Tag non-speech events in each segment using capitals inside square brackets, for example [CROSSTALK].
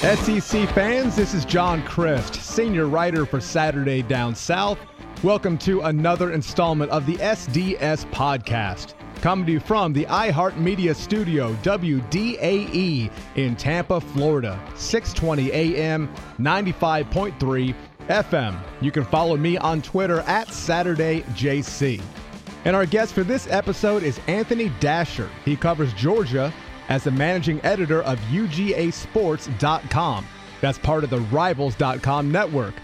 SEC fans, this is John Crist, senior writer for Saturday Down South. Welcome to another installment of the SDS podcast. Coming to you from the iHeartMedia Studio, WDAE in Tampa, Florida, 620 AM, 95.3 FM. You can follow me on Twitter at SaturdayJC. And our guest for this episode is Anthony Dasher. He covers Georgia as the managing editor of UGASports.com. That's part of the Rivals.com network.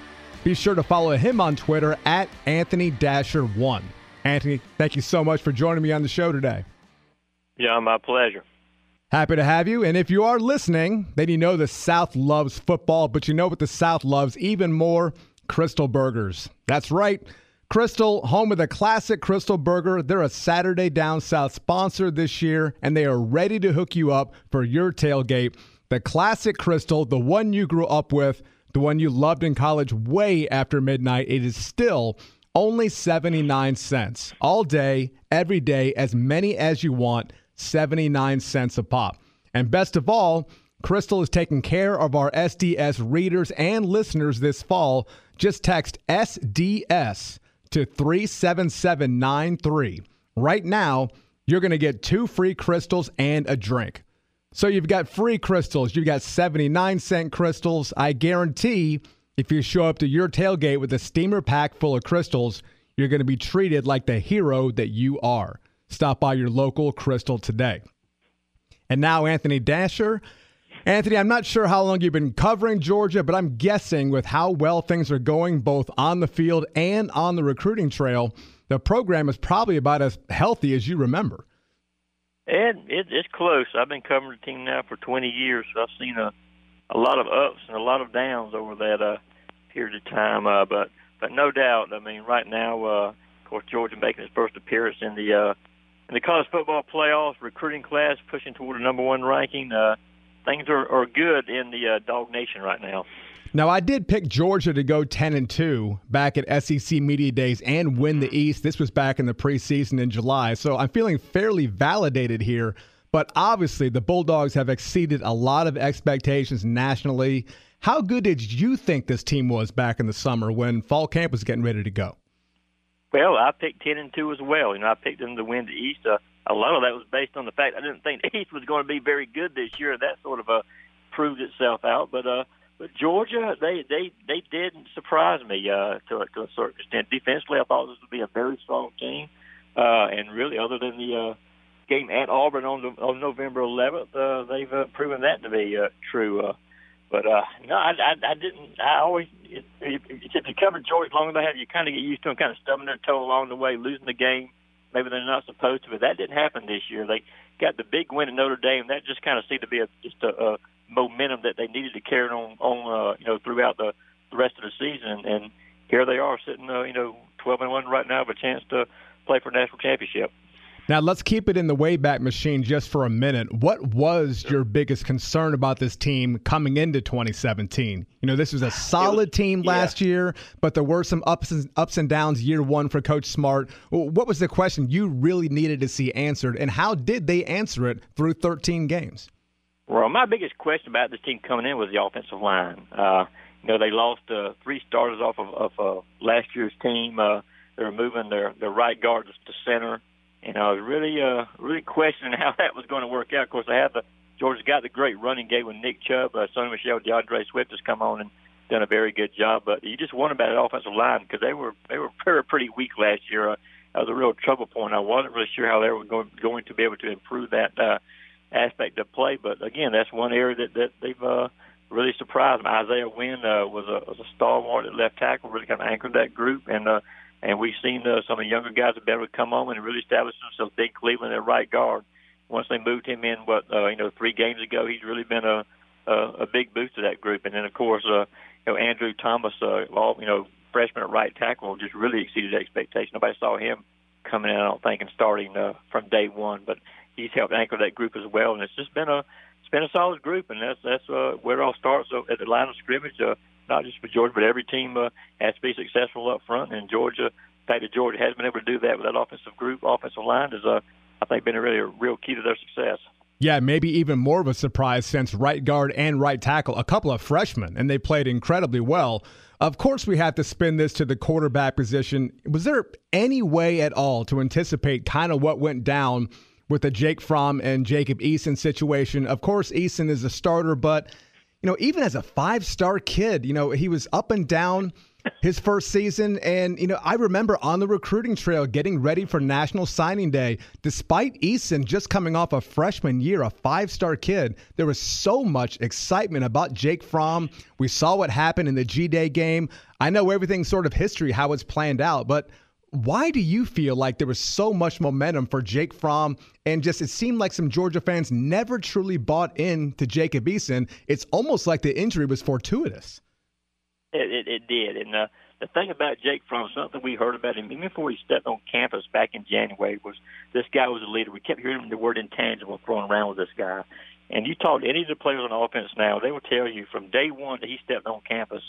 Be sure to follow him on Twitter at Anthony Dasher1. Anthony, thank you so much for joining me on the show today. Yeah, my pleasure. Happy to have you. And if you are listening, then you know the South loves football, but you know what the South loves even more? Krystal Burgers. That's right. Krystal, home of the classic Krystal Burger. They're a Saturday Down South sponsor this year, and they are ready to hook you up for your tailgate. The classic Krystal, the one you grew up with, the one you loved in college way after midnight, it is still only 79 cents all day, every day, as many as you want, 79 cents a pop. And best of all, Krystal is taking care of our SDS readers and listeners this fall. Just text SDS to 37793. Right now, you're going to get two free Krystals and a drink. So you've got free Krystals, you've got 79 cent Krystals. I guarantee if you show up to your tailgate with a steamer pack full of Krystals, you're going to be treated like the hero that you are. Stop by your local Krystal today. And now, Anthony Dasher. Anthony, I'm not sure how long you've been covering Georgia, but I'm guessing with how well things are going both on the field and on the recruiting trail, the program is probably about as healthy as you remember. And it, it's close. I've been covering the team now for 20 years, so I've seen a a lot of ups and a lot of downs over that uh, period of time. Uh, but but no doubt, I mean, right now, uh, of course, Georgia making its first appearance in the uh, in the college football playoffs, recruiting class pushing toward a number one ranking. Uh, things are, are good in the uh, Dog Nation right now. Now, I did pick Georgia to go 10 and 2 back at SEC Media Days and win the East. This was back in the preseason in July. So I'm feeling fairly validated here but obviously, the Bulldogs have exceeded a lot of expectations nationally. How good did you think this team was back in the summer when fall camp was getting ready to go? Well, I picked ten and two as well. You know, I picked them to win the East. Uh, a lot of that was based on the fact I didn't think [LAUGHS] East was going to be very good this year. That sort of uh, proved itself out. But uh, but Georgia, they they they did surprise me uh, to to a certain extent. Defensively, I thought this would be a very strong team. Uh, and really, other than the uh, game at Auburn on the, on November 11th, uh, they've uh, proven that to be uh, true. Uh, but uh, no, I, I, I didn't. I always if, if you cover Georgia long enough, you kind of get used to them, kind of stubbing their toe along the way, losing the game. Maybe they're not supposed to, but that didn't happen this year. They got the big win at Notre Dame. That just kind of seemed to be a, just a, a momentum that they needed to carry on on uh, you know throughout the, the rest of the season. And here they are sitting, uh, you know, 12 and one right now, with a chance to play for a national championship. Now, let's keep it in the Wayback Machine just for a minute. What was your biggest concern about this team coming into 2017? You know, this was a solid was, team last yeah. year, but there were some ups and, ups and downs year one for Coach Smart. What was the question you really needed to see answered, and how did they answer it through 13 games? Well, my biggest question about this team coming in was the offensive line. Uh, you know, they lost uh, three starters off of, of uh, last year's team. Uh, they're moving their, their right guard to center and I was really, uh, really questioning [LAUGHS] how that was going to work out. Of course, I have the Georgia's got the great running game with Nick Chubb, uh, Sony Michel, D'Andre Swift has come on and done a very good job. But you just wonder about that offensive line because they were they were [LAUGHS] pretty, pretty weak last year. Uh, that was a real trouble point. I wasn't really sure how they were going going to be able to improve that uh, aspect of play. But again, that's one area that that they've uh, really surprised me. Isaiah Wynn uh, was a was a stalwart at left tackle, really kind of anchored that group, and uh, and we've seen uh, some of the younger guys have been able to come on and really establish themselves. Ben Cleveland at right guard. Once they moved him in, what uh, you know, three games ago, he's really been a a, a big boost to that group. And then of course, uh, you know, Andrew Thomas, uh, all you know, freshman at right tackle, just really exceeded expectations. Nobody saw him coming in, I don't think, and starting uh, from day one. But he's helped anchor that group as well, and it's just been a it's been a solid group, and that's that's uh, where it all starts so at the line of scrimmage. Uh, not just for Georgia, but every team uh, has to be successful up front. And Georgia, the fact that Georgia has been able to do that with that offensive group, offensive line, is uh, I think been a really a real key to their success. Yeah, maybe even more of a surprise since right guard and right tackle, a couple of freshmen, and they played incredibly well. Of course, we have to spin this to the quarterback position. Was there any way at all to anticipate kind of what went down with the Jake Fromm and Jacob Eason situation? Of course, Eason is a starter, but you know, even as a five-star kid, you know, he was up and down his first season. And, you know, I remember on the recruiting trail getting ready for National Signing Day, despite Eason just coming off a freshman year, a five star kid, there was so much excitement about Jake Fromm. We saw what happened in the G Day game. I know everything's sort of history, how it's planned out, but why do you feel like there was so much momentum for Jake Fromm and just it seemed like some Georgia fans never truly bought in to Jacob Eason? It's almost like the injury was fortuitous. It, it, it did, and uh, the thing about Jake Fromm, something we heard about him even before he stepped on campus back in January, was this guy was a leader. We kept hearing the word intangible thrown around with this guy. And you talk to any of the players on offense now, they will tell you from day one that he stepped on campus,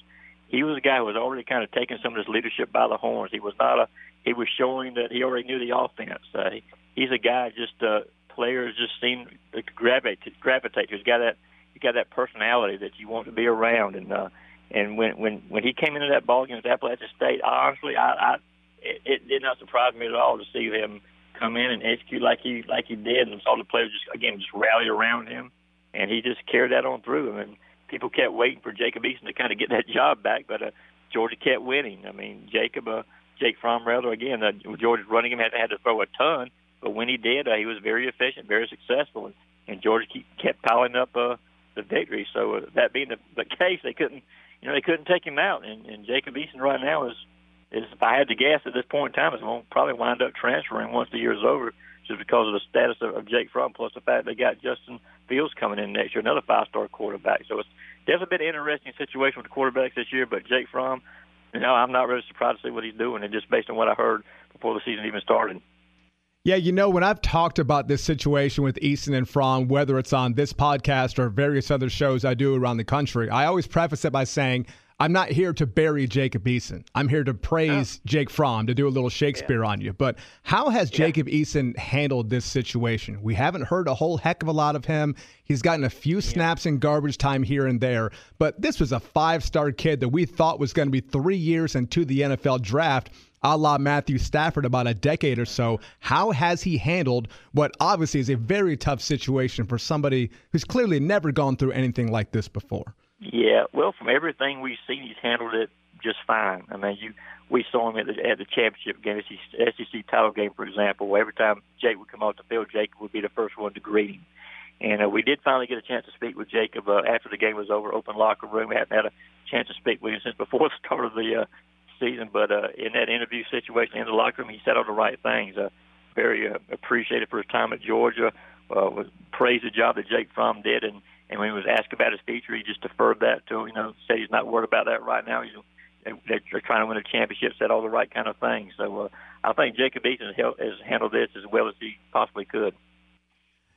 was a guy who was already kind of taking some of his leadership by the horns. He was not a he was showing that he already knew the offense. Uh, he, he's a guy just uh, players just seem to gravitate gravitate. He's got that he got that personality that you want to be around, and uh, and when when when he came into that ball game with Appalachian State, honestly, I, I it, it did not surprise me at all to see him come in and execute like he like he did, and saw the players just again just rally around him, and he just carried that on through. I mean, people kept waiting for Jacob Eason to kind of get that [LAUGHS] job back, but uh, Georgia kept winning. I mean, Jacob, uh, Jake rather again, uh, Georgia's running him had to, had to throw a ton, but when he did, uh, he was very efficient, very successful, and, and Georgia keep, kept piling up uh, the victory. So uh, that being the, the case, they couldn't you know they couldn't take him out. And, and Jacob Eason right now is is if I had to guess at this point in time, is going to probably wind up transferring once the year's over, just because of the status of, of Jake Fromm, plus the fact they got Justin Fields coming in next year, another five-star quarterback. So it's definitely been an interesting situation with the quarterbacks this year. But Jake Fromm, you know, I'm not really surprised to see what he's doing, and just based on what I heard before the season even started. Yeah, you know, when I've talked about this situation with Eason and Fromm, whether it's on this podcast or various other shows I do around the country, I always preface it by saying, I'm not here to bury Jacob Eason. I'm here to praise oh. Jake Fromm, to do a little Shakespeare yeah. on you. But how has yeah. Jacob Eason handled this situation? We haven't heard a whole heck of a lot of him. He's gotten a few snaps yeah. in garbage time here and there. But this was a five star kid that we thought was going to be three years into the NFL draft a la Matthew Stafford about a decade or so. How has he handled what obviously is a very tough situation for somebody who's clearly never gone through anything like this before? Yeah, well, from everything we've seen, he's handled it just fine. I mean, you we saw him at the, at the championship game, SEC title game, for example. Every time Jake would come off the field, Jake would be the first one to greet him. And uh, we did finally get a chance to speak with Jacob uh, after the game was over, open locker room. We hadn't had a chance to speak with him since before the start of the uh, season, but uh, in that interview situation in the locker room, he said all the right things. Uh, very uh, appreciated for his time at Georgia. Uh, was praised the job that Jake Fromm did, and and when he was asked about his future, he just deferred that to you know said he's not worried about that right now. He's they're trying to win a championship, said all the right kind of things. So uh, I think Jacob Eason has handled this as well as he possibly could.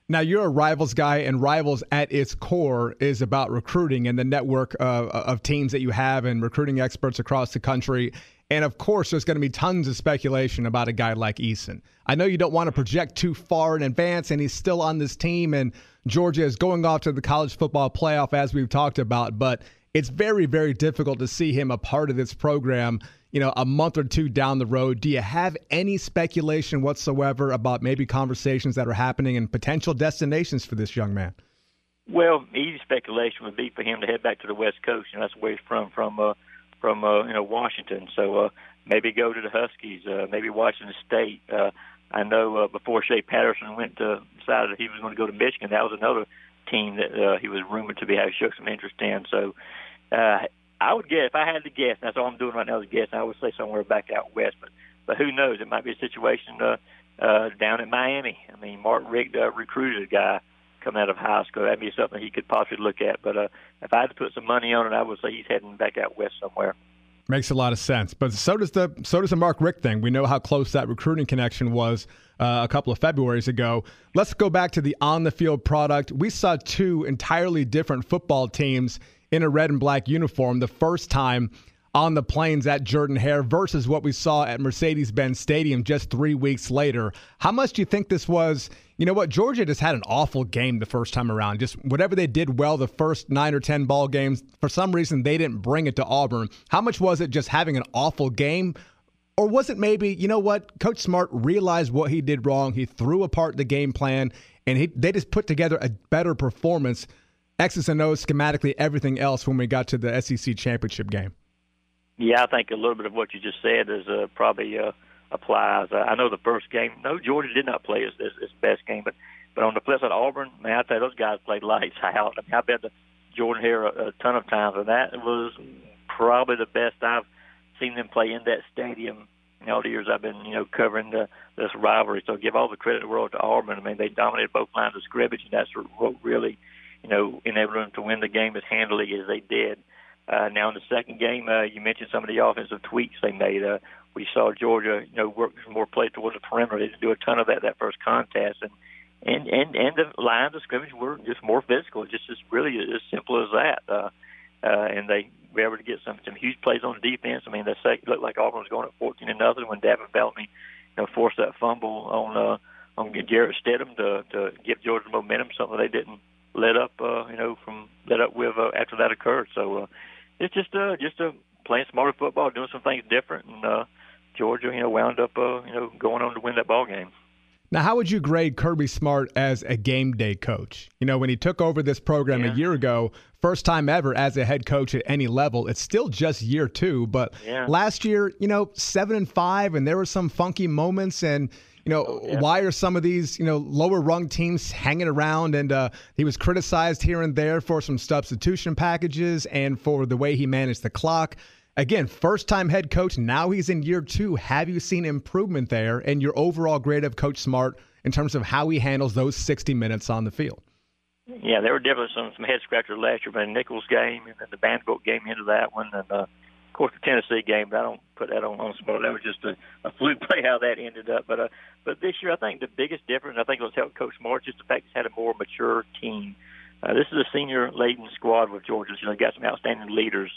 Now, you're a Rivals guy, and Rivals at its core is about recruiting and the network of, of teams that you have and recruiting experts across the country. And of course, there's going to be tons of speculation about a guy like Eason. I know you don't want to project too far in advance, and he's still on this team, and Georgia is going off to the college football playoff, as we've talked about, but it's very, very difficult to see him a part of this program you know, a month or two down the road, do you have any speculation whatsoever about maybe conversations that are happening and potential destinations for this young man? Well, easy speculation would be for him to head back to the West Coast, and that's where he's from, from uh, from uh, you know Washington. So uh, maybe go to the Huskies, uh, maybe Washington State. Uh, I know uh, before Shea Patterson went to decided he was going to go to Michigan, that was another team that uh, he was rumored to be having shook some interest in. So uh, I would guess if I had to guess. That's all I'm doing right now is guess. I would say somewhere back out west, but but who knows? It might be a situation uh, uh, down in Miami. I mean, Mark Richt uh, recruited a guy coming out of high school. That'd be something he could possibly look at. But uh, if I had to put some money on it, I would say he's heading back out west somewhere. Makes a lot of sense, but so does the so does the Mark Richt thing. We know how close that recruiting connection was uh, a couple of Februarys ago. Let's go back to the on the field product. We saw two entirely different football teams in a red and black uniform the first time on the plains at Jordan Hare versus what we saw at Mercedes Benz Stadium just three weeks later. How much do you think this was? You know what? Georgia just had an awful game the first time around. Just whatever they did well the first nine or 10 ball games, for some reason they didn't bring it to Auburn. How much was it just having an awful game? Or was it maybe, you know what? Coach Smart realized what he did wrong. He threw apart the game plan and he, they just put together a better performance, X's and O's, schematically, everything else when we got to the SEC championship game. Yeah, I think a little bit of what you just said is uh, probably uh, applies. Uh, I know the first game, no, Georgia did not play its, its, best game, but but on the flip side, Auburn, man, I tell you, those guys played lights [LAUGHS] out. I mean, I've been to Jordan Hare a, a ton of times, and that was probably the best I've seen them play in that stadium in all the years I've been, you know, covering the, this rivalry. So give all the credit in the world to Auburn. I mean, they dominated both lines of scrimmage, and that's what really, you know, enabled them to win the game as handily as they did. Now in the second game, uh, you mentioned some of the offensive tweaks they made. Uh, we saw Georgia, you know, work more play towards the perimeter. They didn't do a ton of that that first contest, and and and and the lines of scrimmage were just more physical. Just as really as simple as that. Uh, uh, and they were able to get some some huge plays on defense. I mean, the second looked like Auburn was going at 14 to nothing when Davin Bellamy, you know, forced that fumble on uh, on Jarrett Stidham to to give Georgia momentum, something they didn't let up, uh, you know, from let up with uh, after that occurred. So uh, it's just uh, just uh, playing smarter football, doing some things different, and uh, Georgia, you know, wound up, uh, you know, going on to win that ball game. Now, how would you grade Kirby Smart as a game day coach? You know, when he took over this program yeah. a year ago, first time ever as a head coach at any level. It's still just year two, but yeah. last year, you know, seven and five, and there were some funky moments. And you know, oh, yeah. why are some of these you know lower rung teams hanging around? And uh, he was criticized here and there for some substitution packages and for the way he managed the clock. Again, first time head coach. Now he's in year two. Have you seen improvement there and your overall grade of Coach Smart in terms of how he handles those 60 minutes on the field? Yeah, there were definitely some some head scratchers last year, but the Nicholls game and then the Vanderbilt game into that one, and uh, of course the Tennessee game. But I don't put that on on Smart. That was just a, a fluke [LAUGHS] play how that ended up. But uh, but this year, I think the biggest difference, I think, was helped Coach Smart just the fact he's had a more mature team. Uh, this is a senior laden squad with Georgia. You know, got some outstanding leaders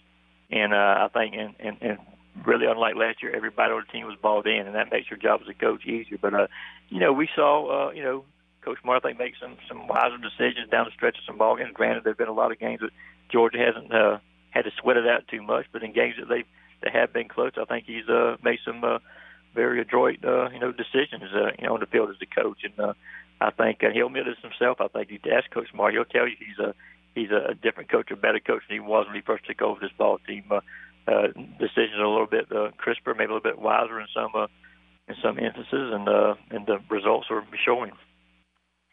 and uh, I think and, and and really unlike last year, everybody on the team was balled in, and that makes your job as a coach easier. But uh, you know, we saw uh, you know Coach Martha make some some wiser decisions down the stretch of some ball games. Granted, there've been a lot of games that Georgia hasn't uh, had to sweat it out too much, but in games that they that have been close, I think he's uh, made some uh, very adroit uh, you know decisions uh, you know on the field as a coach, and uh, I think uh, he'll admit this himself. I think he'd ask Coach Smart, he'll tell you he's a he's a different coach, a better coach than he was when he first took over this ball team. Uh, uh, decisions are a little bit uh, crisper, maybe a little bit wiser in some uh, in some instances, and uh, and the results are showing.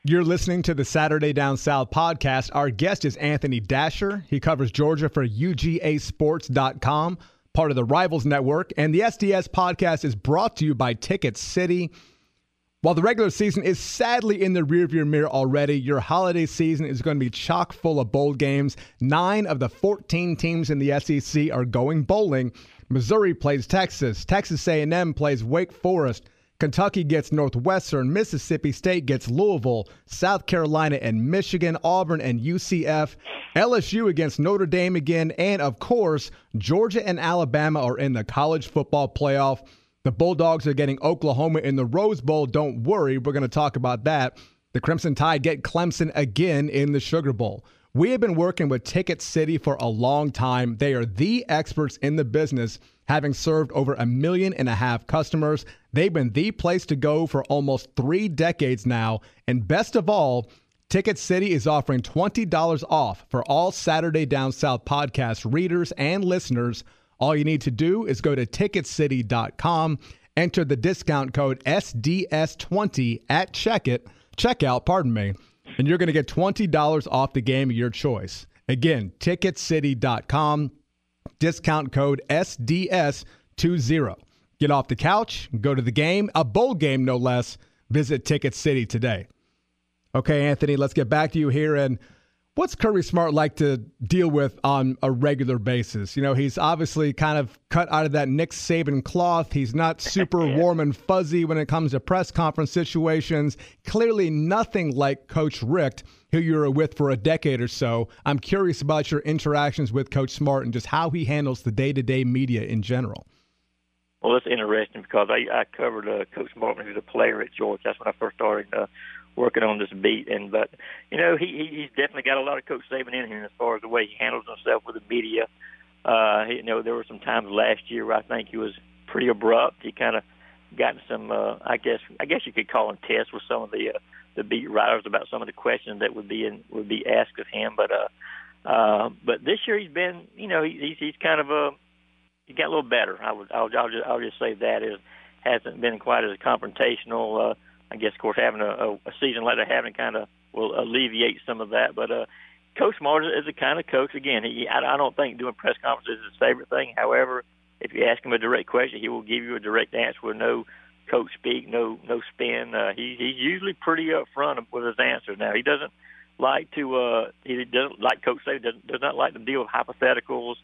You're listening to the Saturday Down South podcast. Our guest is Anthony Dasher. He covers Georgia for UGASports.com, part of the Rivals Network. And the SDS podcast is brought to you by Ticket City. While the regular season is sadly in the rearview mirror already, your holiday season is going to be chock full of bowl games. Nine of the 14 teams in the SEC are going bowling. Missouri plays Texas. Texas A&M plays Wake Forest. Kentucky gets Northwestern. Mississippi State gets Louisville. South Carolina and Michigan. Auburn and UCF. LSU against Notre Dame again. And of course, Georgia and Alabama are in the college football playoff. The Bulldogs are getting Oklahoma in the Rose Bowl. Don't worry, we're going to talk about that. The Crimson Tide get Clemson again in the Sugar Bowl. We have been working with Ticket City for a long time. They are the experts in the business, having served over a million and a half customers. They've been the place to go for almost three decades now. And best of all, Ticket City is offering $20 off for all Saturday Down South podcast readers and listeners all you need to do is go to ticketcity.com, enter the discount code SDS20 at check it, checkout, pardon me, and you're going to get $20 off the game of your choice. Again, ticketcity.com, discount code SDS20. Get off the couch, go to the game, a bowl game no less. Visit Ticket City today. Okay, Anthony, let's get back to you here and What's Kirby Smart like to deal with on a regular basis? You know, he's obviously kind of cut out of that Nick Saban cloth. He's not [LAUGHS] super yeah. warm and fuzzy when it comes to press conference situations. Clearly, nothing like Coach Richt, who you were with for a decade or so. I'm curious about your interactions with Coach Smart and just how he handles the day to day media in general. Well, it's interesting because I, I covered uh, Coach Smart when he was a player at Georgia. That's when I first started. Uh, working on this beat. And but you know he he's definitely got a lot of Coach Saban in him as far as the way he handles himself with the media. Uh, you know there were some times last year where I think he was pretty abrupt. He kind of gotten some uh, I guess I guess you could call them tests with some of the uh, the beat writers about some of the questions that would be in, would be asked of him. But uh, uh, but this year he's been you know he, he's he's kind of a he got a little better. I would I'll, I'll just I'll just say that is hasn't been quite as confrontational. Uh, I guess, of course, having a, a season like they're having kind of will alleviate some of that. But uh, Coach Smart is a kind of coach. Again, he, I, I don't think doing press conferences is his favorite thing. However, if you ask him a direct question, he will give you a direct answer with no coach speak, no no spin. Uh, he, he's usually pretty upfront with his answers. Now he doesn't like to uh, he doesn't like Coach say doesn't does not like to deal with hypotheticals.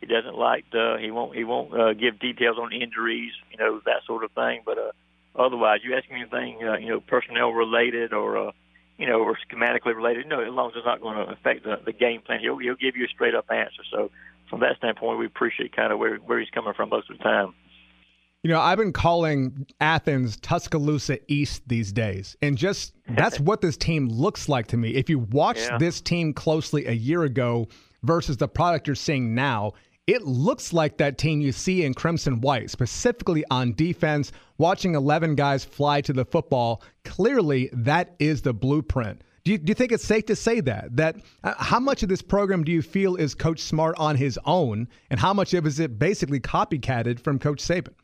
He doesn't like to, he won't he won't uh, give details on injuries, you know that sort of thing. But uh, Otherwise, you ask me anything, uh, you know, personnel related or, uh, you know, or schematically related, no, as long as it's not going to affect the, the game plan, he'll, he'll give you a straight up answer. So from that standpoint, we appreciate kind of where, where he's coming from most of the time. You know, I've been calling Athens Tuscaloosa East these days. And just that's what this team looks like to me. If you watch yeah. this team closely a year ago versus the product you're seeing now, it looks like that team you see in Crimson White, specifically on defense, watching 11 guys fly to the football. Clearly, that is the blueprint. Do you, do you think it's safe to say that? That uh, how much of this program do you feel is Coach Smart on his own, and how much of it is it basically copycatted from Coach Saban?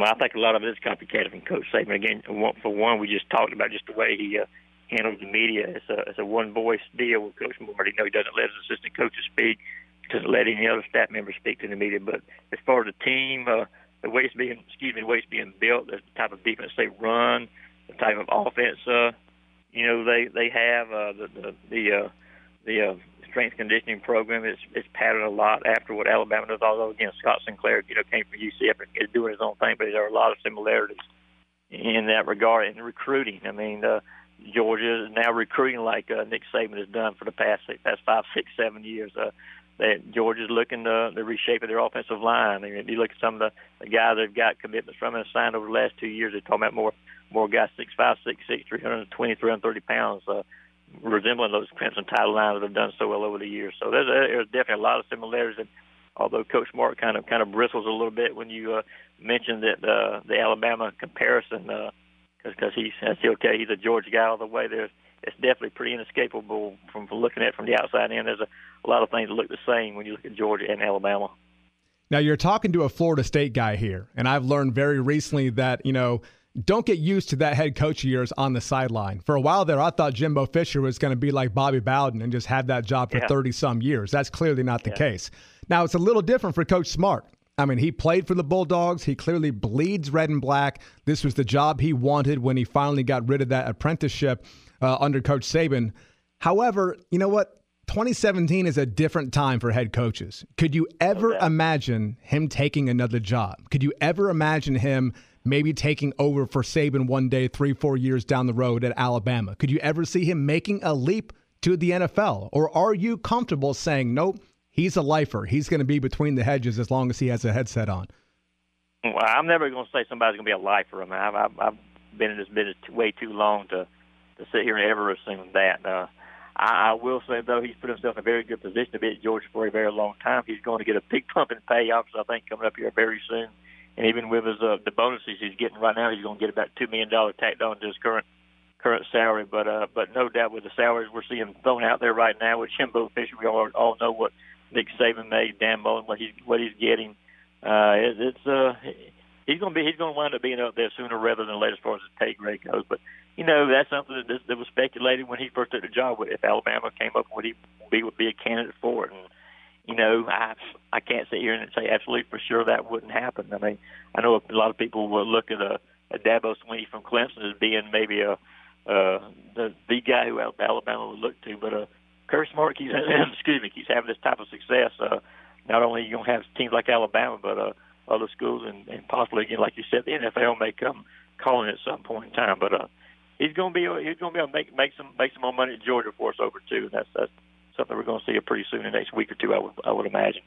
Well, I think a lot of it is copycatted from Coach Saban. Again, for one, we just talked about just the way he uh, handles the media. It's a, it's a one voice deal with Coach Smart. You know, he doesn't let his assistant coaches speak doesn't let any other staff members speak to the media. But as far as the team, uh, the way it's being, excuse me, the way it's being built, the type of defense they run, the type of offense, uh, you know, they they have uh, the the the, uh, the uh, strength conditioning program is is patterned a lot after what Alabama does. Although again, Scott Sinclair, you know, came from UCF and is doing his own thing, but there are a lot of similarities in that regard. In recruiting, I mean. Uh, Georgia is now recruiting like uh, Nick Saban has done for the past past five, six, seven years. Uh, that Georgia's looking to, to reshape their offensive line. I mean, you look at some of the, the guys they've got commitments from and signed over the last two years. They're talking about more more guys six five, six six, three hundred twenty, three hundred thirty pounds, uh, resembling those Crimson Tide lines that have done so well over the years. So there's, a, there's definitely a lot of similarities. And although Coach Smart kind of kind of bristles a little bit when you uh, mention that uh, the Alabama comparison, because uh, he's okay, he's a Georgia guy all the way. There's it's definitely pretty inescapable from, from looking at it from the outside in. There's a, a lot of things that look the same when you look at Georgia and Alabama. Now you're talking to a Florida State guy here, and I've learned very recently that you know don't get used to that head coach of yours on the sideline. For a while there, I thought Jimbo Fisher was going to be like Bobby Bowden and just have that job for 30 yeah. some years. That's clearly not the yeah. case. Now it's a little different for Coach Smart. I mean, he played for the Bulldogs. He clearly bleeds red and black. This was the job he wanted when he finally got rid of that apprenticeship uh, under Coach Saban. However, you know what? 2017 is a different time for head coaches. Could you ever okay. imagine him taking another job? Could you ever imagine him maybe taking over for Saban one day, three, four years down the road at Alabama? Could you ever see him making a leap to the NFL? Or are you comfortable saying, nope, he's a lifer. He's going to be between the hedges as long as he has a headset on? Well, I'm never going to say somebody's going to be a lifer. I mean, I've, I've, I've been in this business way too long to – to sit here and ever assume that. Uh, I, I will say though he's put himself in a very good position to be at Georgia for a very long time. He's going to get a big pump in pay, I think coming up here very soon. And even with his uh, the bonuses he's getting right now, he's going to get about two million dollars tacked on to his current current salary. But uh, but no doubt with the salaries we're seeing thrown out there right now with Jimbo Fisher, we all all know what Nick Saban made, Dan Mullen, what he's what he's getting. Uh, it, it's uh, he's going to be he's going to wind up being up there sooner rather than later as far as his pay grade goes. But you know, that's something that, that was speculated when he first took the job. If Alabama came up, would he be would be a candidate for it? And you know, I I can't sit here and say absolutely for sure that wouldn't happen. I mean, I know a lot of people will look at a, a Dabo Swinney from Clemson as being maybe a uh, the the guy who Alabama would look to, but uh, Kirby Smart keeps excuse me keeps having this type of success, uh, not only you gonna have teams like Alabama, but uh, other schools and, and possibly again, like you said, the NFL may come calling at some point in time. But uh, he's gonna be he's gonna be able to make make some make some more money at Georgia for us over too. And that's that's something we're going to see pretty soon in the next week or two. I would I would imagine.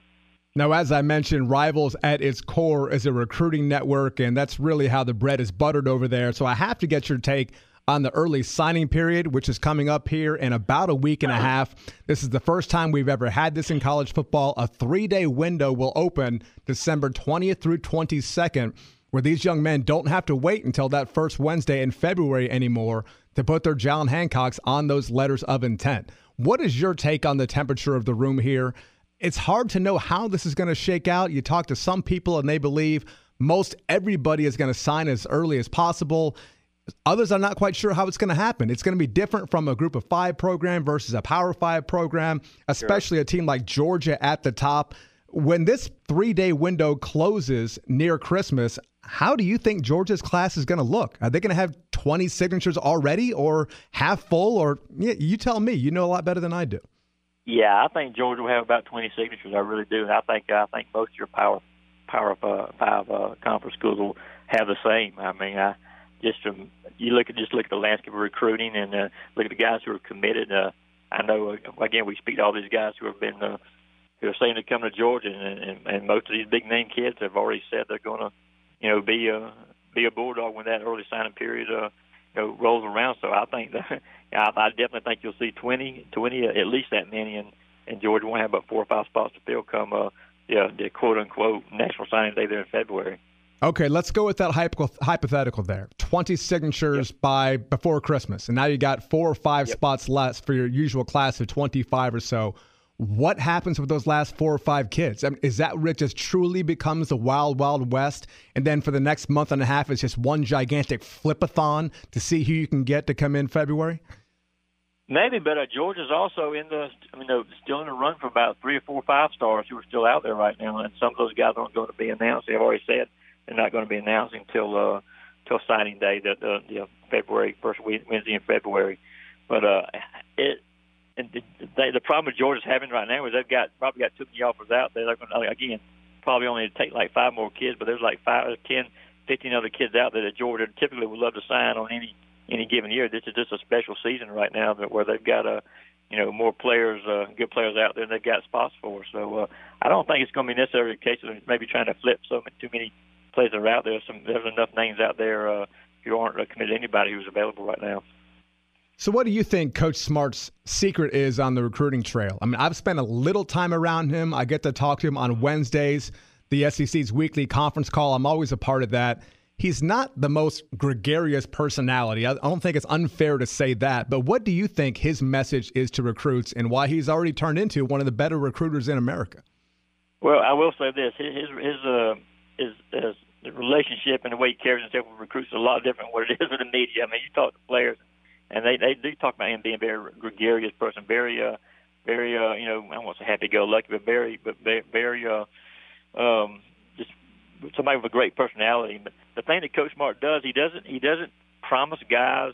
Now, as I mentioned, Rivals at its core is a recruiting network, and that's really how the bread is buttered over there. So I have to get your take on the early signing period, which is coming up here in about a week and a half. This is the first time we've ever had this in college football. A three day window will open December 20th through 22nd, where these young men don't have to wait until that first Wednesday in February anymore to put their John Hancocks on those letters of intent. What is your take on the temperature of the room here? it's hard to know how this is going to shake out. You talk to some people and they believe most everybody is going to sign as early as possible. Others are not quite sure how it's going to happen. It's going to be different from a group of five program versus a power five program, especially sure. a team like Georgia at the top. When this three day window closes near Christmas, how do you think Georgia's class is going to look? Are they going to have 20 signatures already or half full? Or you tell me. You know a lot better than I do. Yeah, I think Georgia will have about 20 signatures. I really do, and I think I think most of your power power uh, five uh, conference schools will have the same. I mean, I just from you look at just look at the landscape of recruiting and uh, look at the guys who are committed. Uh, I know uh, again we speak to all these guys who have been uh, who are saying to come to Georgia, and, and, and most of these big name kids have already said they're going to, you know, be a be a bulldog when that early signing period uh, you know rolls around. So I think [LAUGHS] that I, I definitely think you'll see 20, 20 at least that many, and and Georgia won't have about four or five spots to fill come uh, yeah the quote unquote national signing day there in February. Okay, let's go with that hypothetical there. 20 signatures yep. by before Christmas. And now you got four or five yep. spots less for your usual class of 25 or so. What happens with those last four or five kids? I mean, is that it just truly becomes the wild, wild west? And then for the next month and a half, it's just one gigantic flipathon to see who you can get to come in February? Maybe, but uh, Georgia's also in the, I mean, they're still in the run for about three or four five stars who are still out there right now, and some of those guys aren't going to be announced. They've already said they're not going to be announcing until uh, till signing day, the, the February first Wednesday in February. But uh, it and the, the, problem with Georgia's having right now is they've got probably got too many offers out there. They're going to, again probably only take like five more kids, but there's like five, ten, fifteen other kids out there that Georgia typically would love to sign on any any given year. This is just a special season right now that where they've got a you know more players, uh, good players out there, and they've got spots for. So uh, I don't think it's going to be necessarily the case of maybe trying to flip so many, too many players that are out there. Some there's enough names out there uh, who aren't committed to anybody who's available right now. So, what do you think Coach Smart's secret is on the recruiting trail? I mean, I've spent a little time around him. I get to talk to him on Wednesdays, the SEC's weekly conference call. I'm always a part of that. He's not the most gregarious personality. I don't think it's unfair to say that. But what do you think his message is to recruits and why he's already turned into one of the better recruiters in America? Well, I will say this: his his uh, his, his relationship and the way he carries himself with recruits is a lot different than what it is with the media. I mean, you talk to players they they do talk about him being very gregarious person, very uh, very uh, you know I don't want to say happy-go-lucky, but very but very, uh, um, just somebody with a great personality. But the thing that Coach Smart does, he doesn't he doesn't promise guys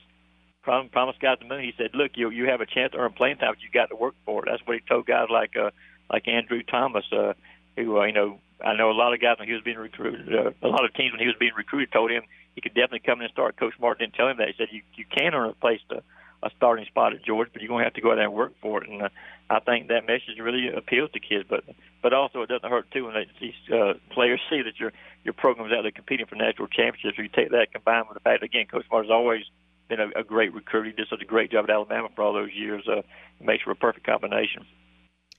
promise guys the moon. He said, look, you you have a chance to earn playing time, but you got to work for it. That's what he told guys like uh, like Andrew Thomas, uh, who uh, you know I know a lot of guys when he was being recruited, uh, a lot of teams when he was being recruited told him he could definitely come in and start. Coach Smart didn't tell him that. He said you you can earn a place to a starting spot at Georgia, but you're going to have to go out there and work for it. And uh, I think that message really appeals to kids, but but also it doesn't hurt too when they, these uh, players see that your your program's out there competing for national championships. You take that combined with the fact again, Coach Smart's always been a, a great recruiter. He did such a great job at Alabama for all those years. Uh, it makes for a perfect combination.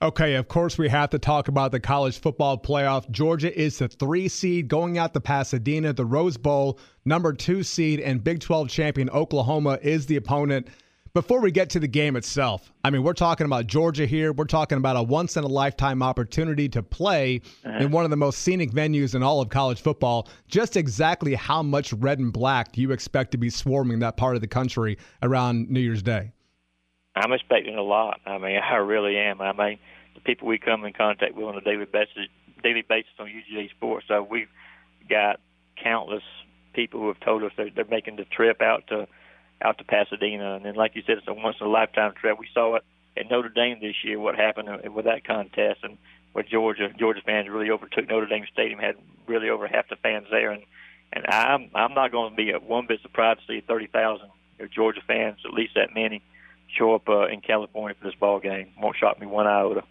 Okay, of course, we have to talk about the college football playoff. Georgia is the three seed going out to Pasadena, the Rose Bowl, number two seed, and Big 12 champion Oklahoma is the opponent. Before we get to the game itself, I mean, we're talking about Georgia here. We're talking about a once in a lifetime opportunity to play uh-huh. in one of the most scenic venues in all of college football. Just exactly how much red and black do you expect to be swarming that part of the country around New Year's Day? I'm expecting a lot. I mean, [LAUGHS] I really am. I mean, the people we come in contact with on a daily basis, daily basis on UGA Sports. So we've got countless people who have told us they're, they're making the trip out to out to Pasadena, and then like you said, it's a once in a lifetime trip. We saw it at Notre Dame this year, what happened with that contest, and where Georgia Georgia fans really overtook Notre Dame Stadium, had really over half the fans there, and and I'm I'm not going to be one bit surprised to see 30,000 Georgia fans, at least that many, show up uh, in California for this ball game. Won't shock me one iota.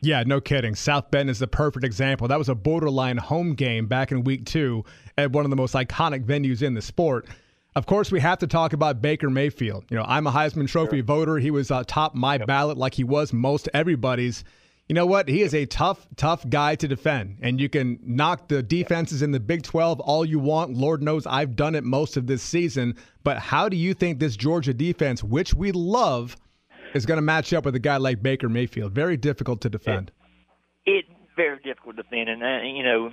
Yeah, no kidding. South Bend is the perfect example. That was a borderline home game back in week two at one of the most iconic venues in the sport. Of course, we have to talk about Baker Mayfield. You know, I'm a Heisman Trophy sure. voter. He was uh, top my yep. ballot like he was most everybody's. You know what? He is a tough, tough guy to defend. And you can knock the defenses in the Big 12 all you want. Lord knows I've done it most of this season. But how do you think this Georgia defense, which we love, is going to match up with a guy like Baker Mayfield? Very difficult to defend. It's it, very difficult to defend. And, uh, you know,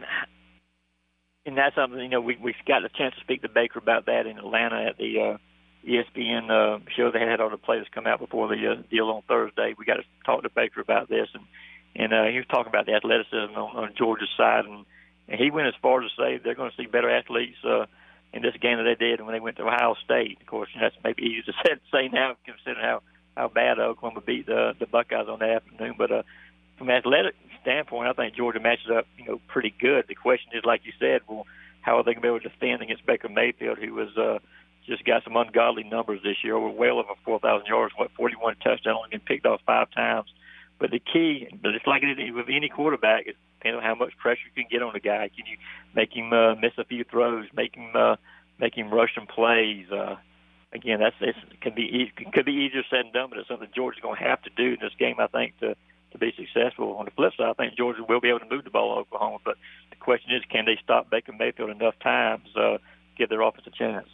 and that's something, you know, we, we got a chance to speak to Baker about that in Atlanta at the uh, ESPN uh, show they had all the players come out before the uh, deal on Thursday. We got to talk to Baker about this, and and uh, he was talking about the athleticism on, on Georgia's side, and, and he went as far as to say they're going to see better athletes uh, in this game than they did when they went to Ohio State. Of course, that's maybe easy to [LAUGHS] say, say now, considering how how bad Oklahoma beat the the Buckeyes on that afternoon. But uh, from an athletic standpoint, I think Georgia matches up, you know, pretty good. The question is, like you said, well, how are they going to be able to defend against Baker Mayfield, who was uh, just got some ungodly numbers this year, over well over 4,000 yards, what 41 touchdowns, only been picked off five times. But the key, but it's like it is with any quarterback, it depends on how much pressure you can get on a guy. Can you make him uh, miss a few throws, make him uh, make him rush some plays? Uh, again, that's it can be easy, could be easier said than done, but it's something Georgia's going to have to do in this game. I think to to be successful. On the flip side, I think Georgia will be able to move the ball to Oklahoma, but the question is, can they stop Baker Mayfield enough times, uh, give their offense a chance?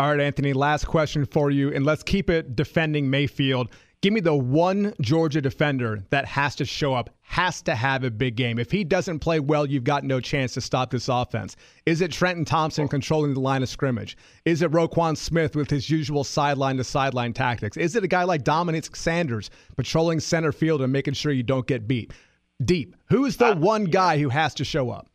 All right, Anthony, last question for you, and let's keep it defending Mayfield. Give me the one Georgia defender that has to show up, has to have a big game. If he doesn't play well, you've got no chance to stop this offense. Is it Trenton Thompson controlling the line of scrimmage? Is it Roquan Smith with his usual sideline to sideline tactics? Is it a guy like Dominick Sanders patrolling center field and making sure you don't get beat? Deep. Who is the one guy who has to show up?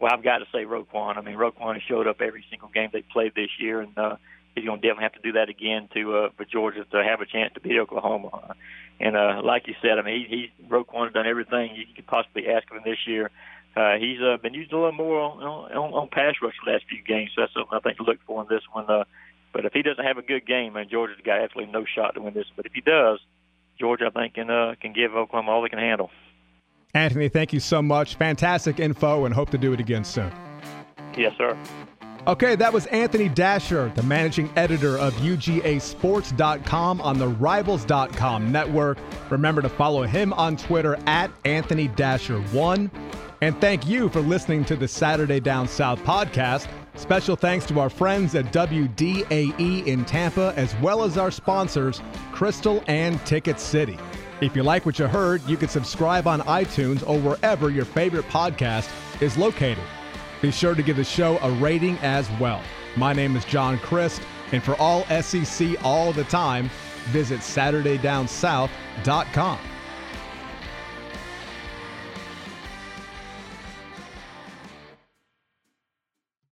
Well, I've got to say Roquan. I mean, Roquan has showed up every single game they played this year, and uh, he's going to definitely have to do that again to uh, for Georgia to have a chance to beat Oklahoma. And uh, like you said, I mean, he, he Roquan has done everything you could possibly ask of him this year. Uh, he's uh, been used a little more on, on, on pass rush the last few games, so that's something I think to look for in this one. Uh, but if he doesn't have a good game, and Georgia's got absolutely no shot to win this. But if he does, Georgia, I think, can uh, can give Oklahoma all they can handle. Anthony, thank you so much. Fantastic info and hope to do it again soon. Yes, sir. Okay, that was Anthony Dasher, the managing editor of UGASports.com on the Rivals.com network. Remember to follow him on Twitter at Anthony Dasher1. And thank you for listening to the Saturday Down South podcast. Special thanks to our friends at WDAE in Tampa, as well as our sponsors, Krystal and Ticket City. If you like what you heard, you can subscribe on iTunes or wherever your favorite podcast is located. Be sure to give the show a rating as well. My name is John Crist, and for all SEC all the time, visit SaturdayDownSouth.com.